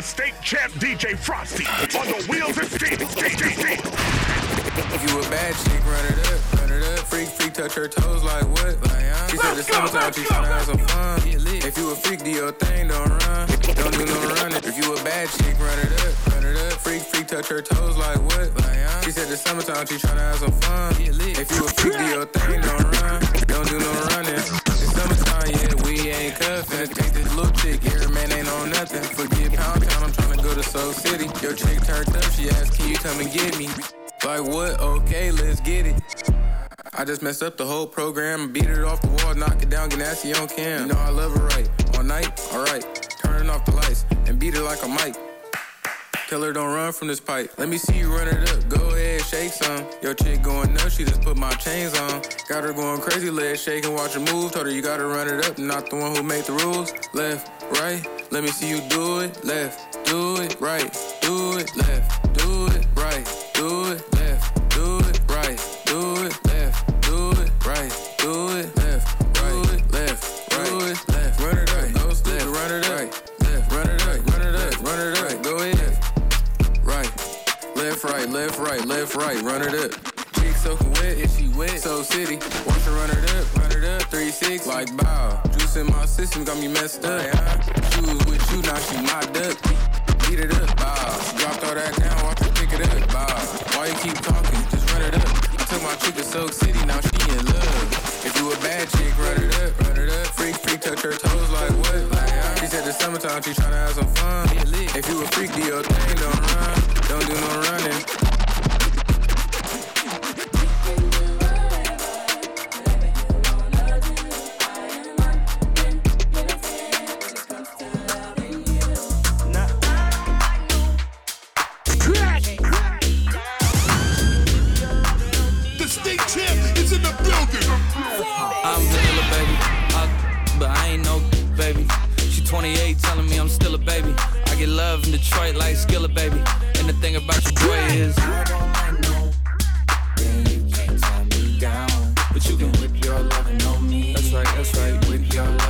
the state champ DJ Frosty on the wheels of steel. If you a bad chick, run it up, run it up. Freak, freak, touch her toes like what? Like, uh, she said the summertime, she tryna have some fun. If you a freak, do your thing, don't run. Don't do no running. If you a bad chick, run it up, run it up. Freak, freak, touch her toes like what? Like, uh, she said the summertime, she tryna have some fun. If you a freak, do your thing, don't run. Don't do no running. Ain't cuffin'. Take this little chick, here, man, ain't on nothing. Forget Pound Town, I'm tryna go to Soak City. Your chick turned up, she asked, can you come and get me? Like what? Okay, let's get it. I just messed up the whole program, beat it off the wall, knock it down, get nasty on cam. You know I love her right. All night, alright. Turning off the lights and beat it like a mic. Tell her don't run from this pipe. Let me see you run it up. Go ahead, shake some. Your chick going nuts, she just put my chains on. Got her going crazy, legs shaking, watch her move. Told her you gotta run it up, not the one who made the rules. Left, right, let me see you do it. Left, do it, right, do it, left, left, right, left, right, run it up. Chick soaking wet, if she wet, so city. Watch her run it up, run it up, 3 6, like bow. Juice in my system got me messed up. She was with you, now she my duck. Beat it up, bow. Dropped all that down, watch her pick it up, bow. Why you keep talking? Just run it up. Took my chick to Soak City, now she in love. If you a bad chick, run it up, run it up. Freak, freak, touch her toes like what? Like, uh, she said the summertime, she tryna have some fun. If you a freak, do your thing, don't run. Don't do no running. 28, telling me I'm still a baby. I get love in Detroit like Skilla, baby. And the thing about your boy is. But you can whip your lovin' on me. That's right, that's right. Whip your me.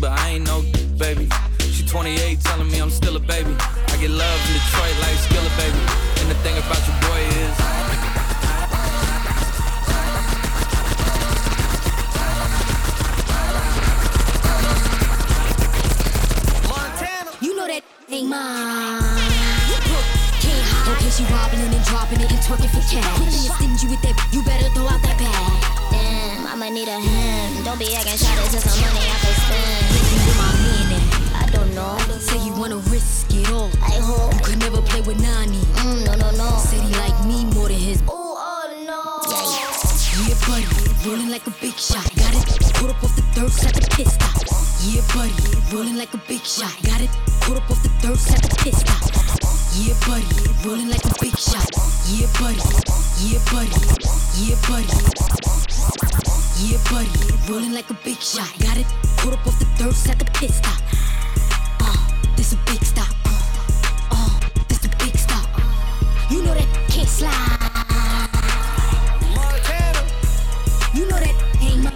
but I ain't no baby. She 28, telling me I'm still a baby. I get love in Detroit like Skilla, baby. And the thing about your boy is. You know that ain't mine. Okay, she robbing it and dropping it and twerking for cash. Putting it stingy with that, you better throw out that bag. Damn, I'ma need a hand. Don't be acting shot to some money I can spend. Hit with my man I don't know. say you wanna risk it all. I hope. You could never play with Nani. Mm, no, no, no. Said he like me more than his. Ooh, oh no. Yeah, Yeah, buddy, rolling like a big shot. Got it, put up off the third, set the piss stop. Yeah, buddy, rolling like a big shot. Got it, put up off the third, set the piss stop. Yeah, buddy, rolling like a big shot. Yeah, buddy, yeah, buddy, yeah, buddy. Yeah, buddy, rolling like a big shot. Got it, put up off the third, set the piss stop. Uh, this a big stop. Uh, uh, this a big stop. You know that can't slide. You know that ain't mine.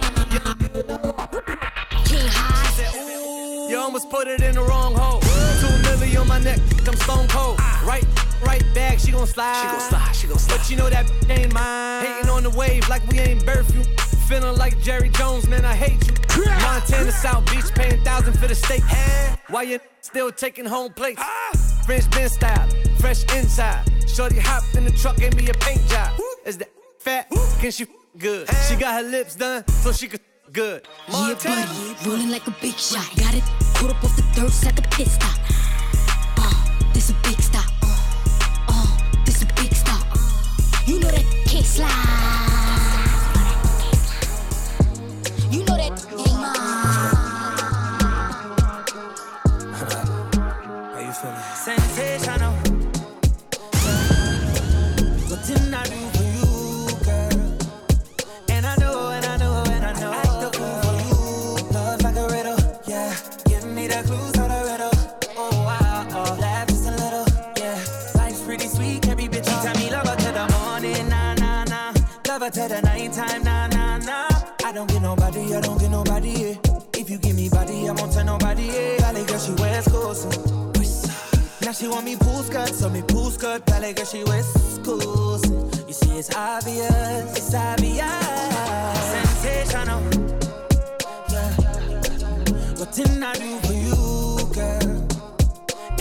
Can't hide. You almost put it in the wrong hole. Two milli on my neck, I'm stone cold. Right, right back, she gon' slide. She gon' slide, she gon' slide. But you know that ain't mine. Hating on the wave like we ain't birth you. Feeling like Jerry Jones, man, I hate you. Montana South Beach, paying thousand for the steak. Why you still taking home plates? French Ben style, fresh inside. Shorty hopped in the truck, gave me a paint job. Is that fat? Can she good? She got her lips done, so she could good. Yeah, buddy, rolling like a big shot. Got it, put up off the third, set the pit stop. Uh, this a big stop. Uh, uh, this a big stop. You know that can't slide. Her to the nighttime, nah, nah, nah. I don't get nobody, I don't get nobody, yeah. If you give me body, I won't tell nobody, yeah. Valley girl, she wears clothes. Uh. Now she want me pool skirt, so me pool skirt, ballet girl, she wears schools. Uh. You see, it's obvious, it's obvious. Sensational. Yeah. What didn't I do for you, girl?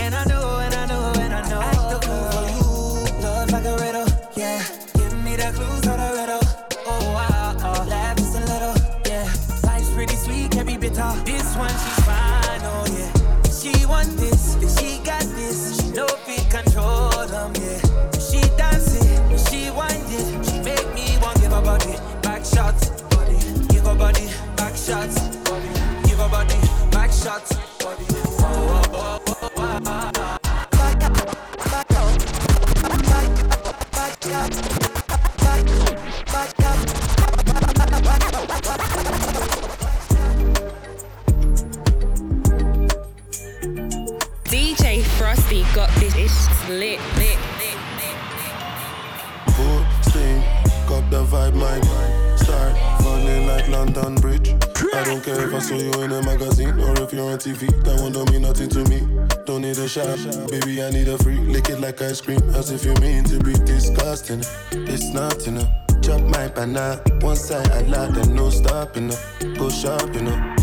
And I know, and I know, and I know. Act the fool for you. Love like a riddle, yeah. Give me the clues she's fine, oh, yeah. She want this, she That one don't mean nothing to me. Don't need a shot, baby. I need a free. Lick it like ice cream, as if you mean to be disgusting. It's not enough. Chop my banana, one side I like and no stopping up. Go you know.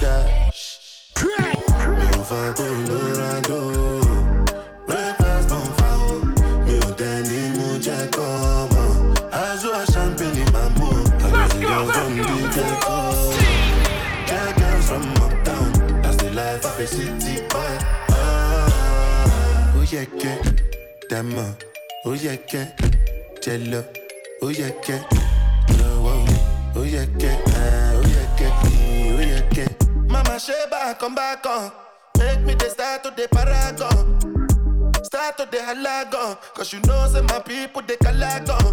Dash. Mi ò fa Colorado. Breakfast yẹ kẹ́ dàmọ́. Ó yẹ kẹ́ jẹ lọ. Ó yẹ kẹ́ lọ́wọ́. Ó yẹ ó yẹ ó yẹ kẹ́. Mama ṣe back on. Make me the start to the paragon. Start to the halagon. Cause you know say my people they calagon.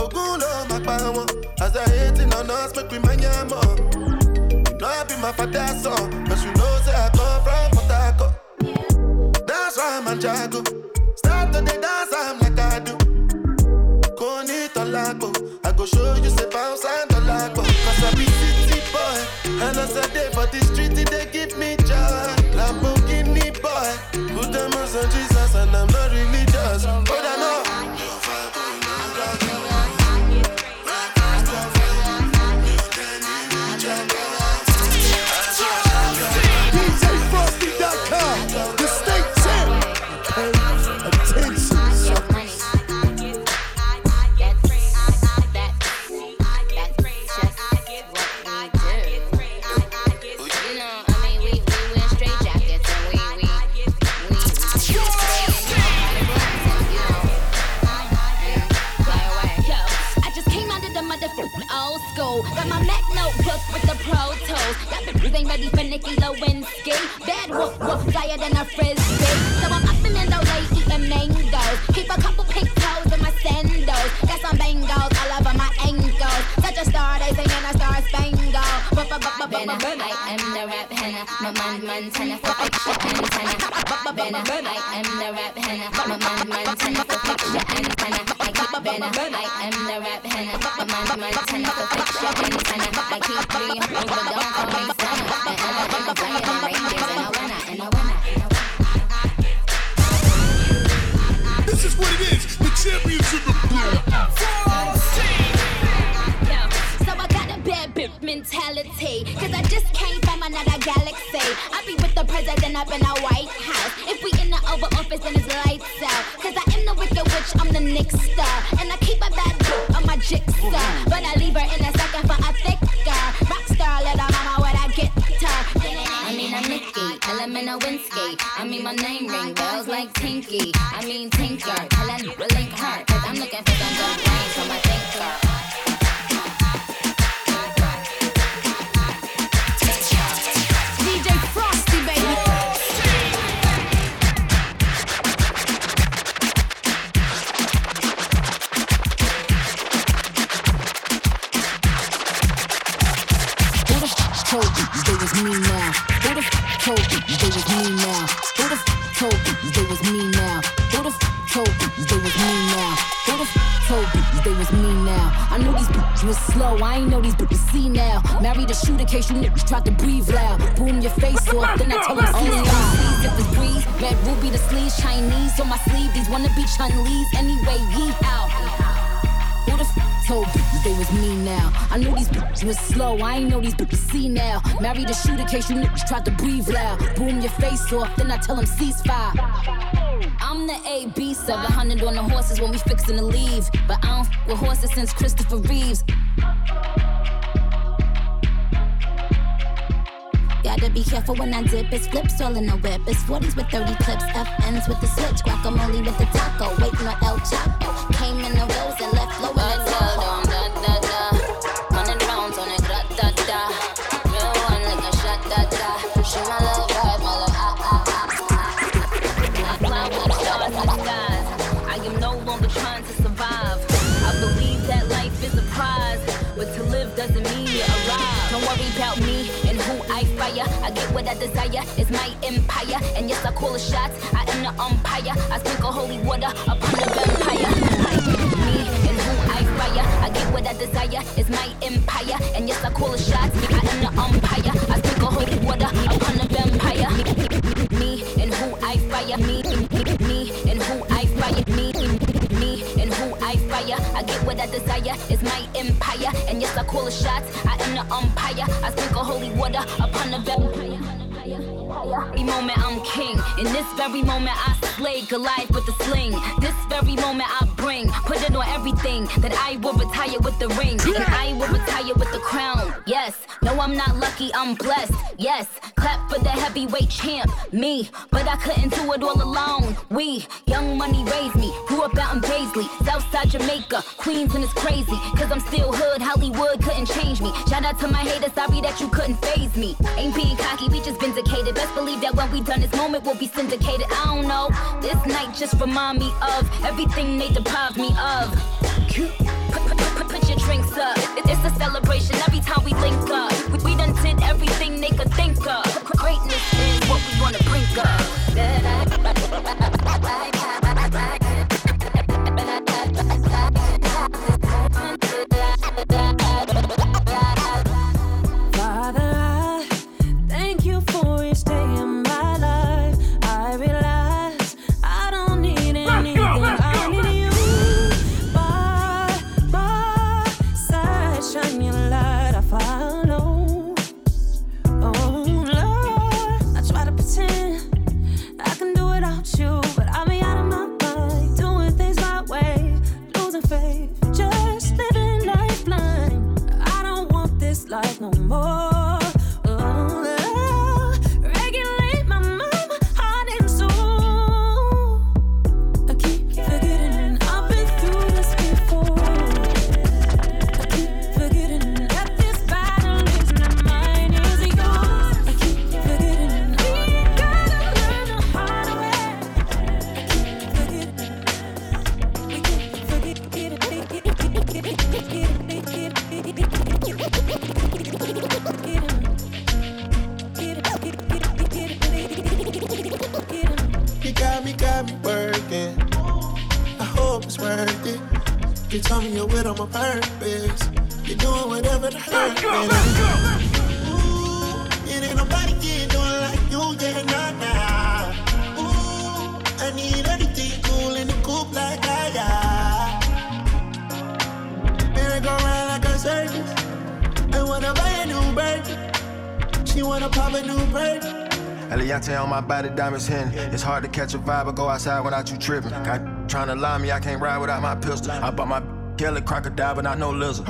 Ogun lo ma pa wọn. As I hating on us, make we manya more. You know I be my father's son. Cause you know say I I'm a jago. Start to the dance, I'm like I do. Koni tolago. I go show you say bounce and tolago. Cause I be city boy. And as I day for the street, they give me joy. Lamborghini boy. Put them on some Bad wolf, wolf, flyer than a frisbee. So I'm up in the late eating mangoes. Keep a couple pink toes in my sandals. Got some bangles all over my ankles. Such a star, they singing a star spangled. Benna, I am the rap henna, my man Montana for picture antenna. Benna, I am the rap henna, my man Montana for picture antenna. I keep I am the rap henna, my man Montana for picture antenna. I keep three hundred, but bitch mentality. Cause I just came from another galaxy. I be with the president up in the White House. If we in the Oval Office, then it's lights out. Cause I am the wicked witch, I'm the Nick star. And I keep a bad bitch on my jigsaw. But I leave her in a second for a thicker. Rock star, little mama with a guitar. I mean, I'm Nicky, element of Winsky. I mean, my name ring bells like Tinky. I mean, Tinker, nigga link her. Cause I'm looking for some me now? Who the f told you they was me now? Who the f told you they was me now? Who the f told you they was me now? Who the f told you they was me now? I knew these bitches was slow. I ain't know these bitches see now. Married a shooter case you niggas tried to breathe loud. Boom your face off, then I told them only MCs if it's breeze. Red ruby the sleeves, Chinese on my sleeve. These wanna be Chun Lees anyway. Yee out. Told bitches they was me now? I knew these bitches was slow. I ain't know these bitches see now. Married a shooter case you niggas tried to breathe loud. Boom your face off, then I tell them ceasefire. I'm the AB 700 on the horses when we fixin' to leave. But I don't f with horses since Christopher Reeves. Gotta be careful when I dip. It's flips all in the whip. It's 40s with 30 clips. FNs with the switch. Guacamole with the taco. Waiting on El Chapo. Came in the rose and Don't worry about me and who I fire. I get what I desire. It's my empire. And yes, I call the shots. I am the umpire. I sprinkle holy water upon the vampire. Me and who I fire. I get what I desire. It's my empire. And yes, I call the shots. I am the umpire. I sprinkle holy water upon the vampire. Me and who I fire. Me, what I desire. is my empire. And yes, I call the shots. I am the umpire. I sprinkle holy water upon the vampire. Every moment I'm king. In this very moment I slay Goliath with the sling. This very moment I bring. Put it on everything that I will retire with the ring. And I will retire with the crown. Yes. No, I'm not lucky, I'm blessed. Yes. Clap for the heavyweight champ. Me. But I couldn't do it all alone. We. Young money raised me. Grew up out in Baisley. Southside Jamaica. Queens and it's crazy. Cause I'm still hood. Hollywood couldn't change me. Shout out to my haters. Sorry that you couldn't phase me. Ain't being cocky, we just vindicated. Best believe that when we done this moment, we'll be syndicated. I don't know. This night just remind me of everything they deprived me of. Put, your drinks up. It's a celebration every time we link up. We, done did everything they could think of. Greatness is what we wanna bring Father, You told me you're with on my purpose. You're doing whatever to hurt me. Ooh, it ain't nobody can do it like you, yeah, nah, nah. Ooh, I need everything cool in the coupe like I got. Merry go round like a circus. I wanna buy a new bird. She wanna pop a new bird. Eliantte on my body, diamonds hitting. It's hard to catch a vibe or go outside without you tripping. Got trying to lie me, I can't ride without my pistol. I bought my Kelly crocodile, but I know lizard.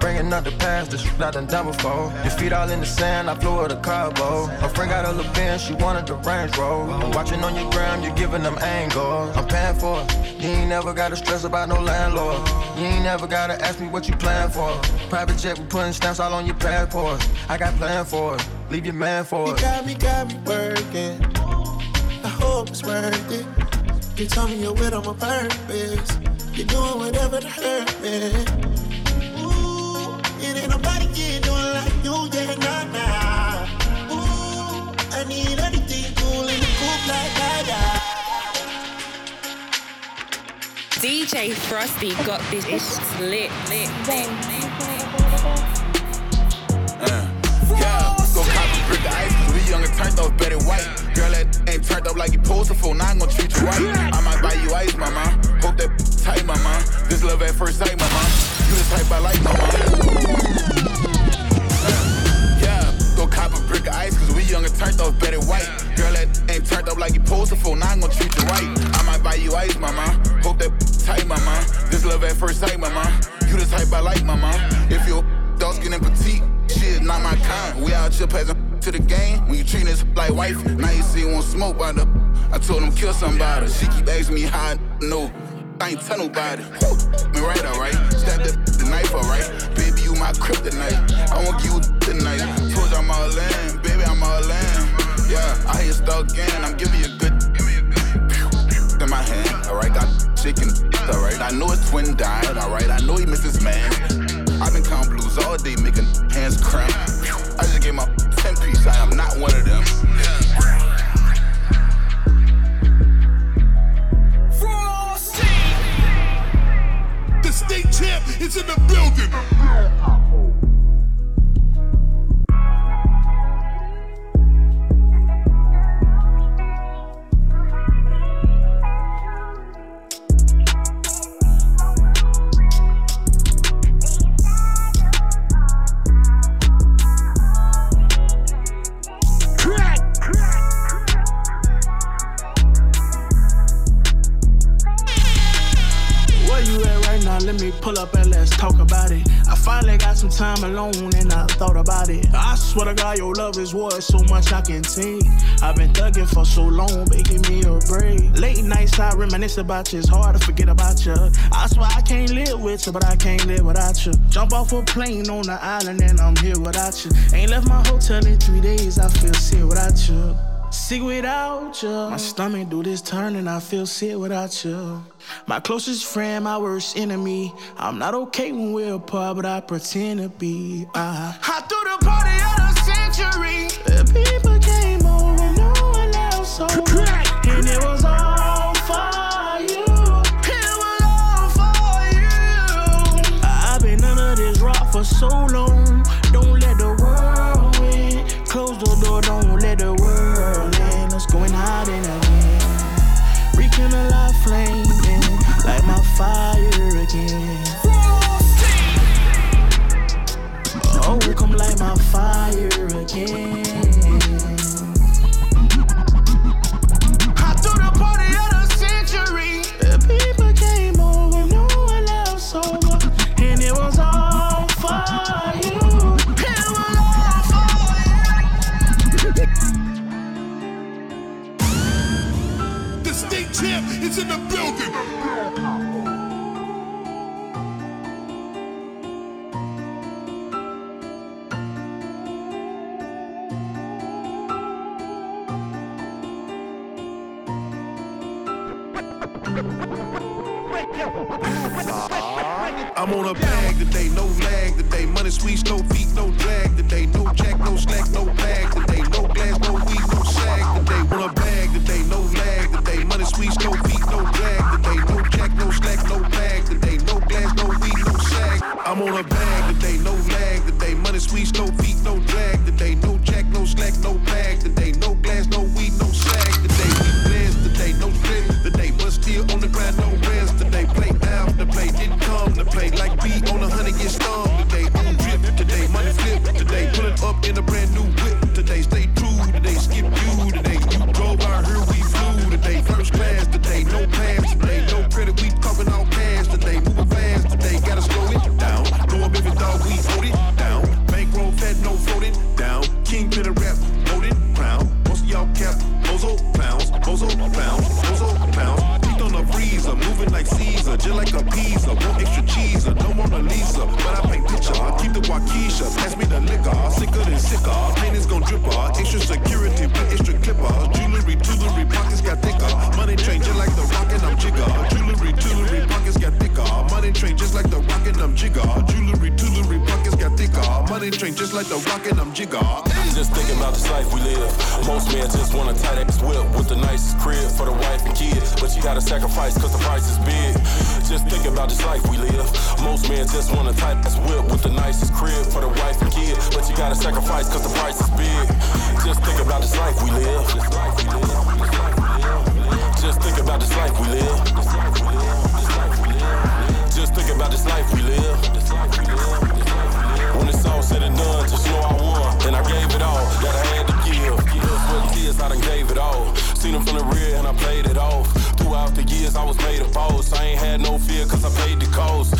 Bringing up the past, the shit I done done before. Your feet all in the sand, I flew her the carbo. Her friend got a little Benz, she wanted the Range Rover. I'm watching on your gram, you're giving them angles. I'm paying for it. You ain't never gotta stress about no landlord. You ain't never gotta ask me what you plan for. Private jet, we putting stamps all on your passport. I got plan for it. Leave your man for it. You got me, got me working. I hope it's worth it. You told me you're with on my purpose. You're doing whatever to hurt me. Ooh, it ain't nobody can do it like you, yeah, nah, nah. Ooh, I need everything cool in the coupe like I got. DJ Frosty got this lit, lit, lit. Uh, yeah, go cop a brick of ice, cause we young and turned up, bet it white. Girl, that ain't turned up like you posed for, now I'm gonna treat you right. I might buy you ice, mama. This love at first sight, my mama. You the type I like, mama. Yeah, go cop a brick of ice, cause we young and turned up, bet it white. Girl, that ain't turned up like you posed for, now I'm gonna treat you right. I might buy you ice, mama. Hope that tight, my mama. This love at first sight, my mama. You the type I like, mama. If dark skin and petite, shit, not my kind. We out here passing to the game. When you treat us like wife, now you see one smoke by the. I told him kill somebody. She keep asking me how I know. I ain't tell nobody. Me right, alright. Stab the, knife, alright. Baby, you my kryptonite. I won't give you tonight. Told you I'm all in, baby, I'm all in. Yeah, I hear stuck in. I'm giving you a good. In my hand, alright. Got chicken, alright. I know his twin died, alright. I know he missed his man. I've been counting blues all day, making hands cramp. I just gave my 10 piece, I am not one of them. In the building. Swear to God, your love is worth so much I can take. I've been thugging for so long, but give me a break. Late nights I reminisce about you, it's hard to forget about you. I swear I can't live with you, but I can't live without you. Jump off a plane on the island and I'm here without you. Ain't left my hotel in three days, I feel sick without you. Sick without you. My stomach do this turn and I feel sick without you. My closest friend, my worst enemy. I'm not okay when we're apart, but I pretend to be. I, I threw the party of the people came over, no one else over. I'm on a bag today, no lag today. Money squeeze, no feet, no drag today. No jack, no slack, no bag today. No glass, no weed, no sag today. On a bag today, no lag today. Money squeeze, no feet, no drag today. No jack, no slack, no bag today. No glass, no weed, no sag. I'm on a bag today, no lag today. Money squeeze, no feet, no drag today. No jack, no slack, no bag today. Brand new Money train just like the rock and I'm jigger. Just thinking about this life we live. Most men just want a tight ass whip with the nicest crib for the wife and kids. But you gotta sacrifice cause the price is big. Just think about this life we live. Most men just want a tight ass whip with the nicest crib for the wife and kid. But you gotta sacrifice cause the price is big. Just think about this life we live. Just think about this life we live. Just think about this life we live. When it's all said and done, just know I won. And I gave it all that I had to give. Blood, sweat, and tears, I done gave it all. Seen them from the rear and I played it off. Throughout the years, I was made a boss. I ain't had no fear cause I paid the cost.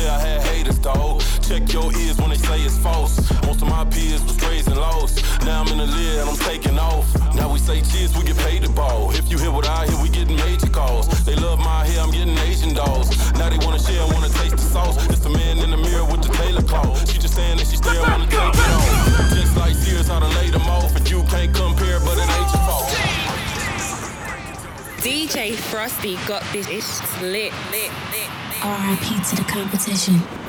Let's clear, I had haters, dog. Check your ears when they say it's false. Most of my peers was raising lost. Now I'm in the lid and I'm taking off. Now we say cheers, we get paid to ball. If you hear what I hear, we getting major calls. They love my hair, I'm getting Asian dolls. Now they wanna share, wanna taste the sauce. It's the man in the mirror with the tailor cloth. She just saying that she still wanna take it off. Just like Sears, I done laid them off. And you can't compare, but it ain't your fault. DJ Frosty got this lit, lit, lit. RIP to the competition.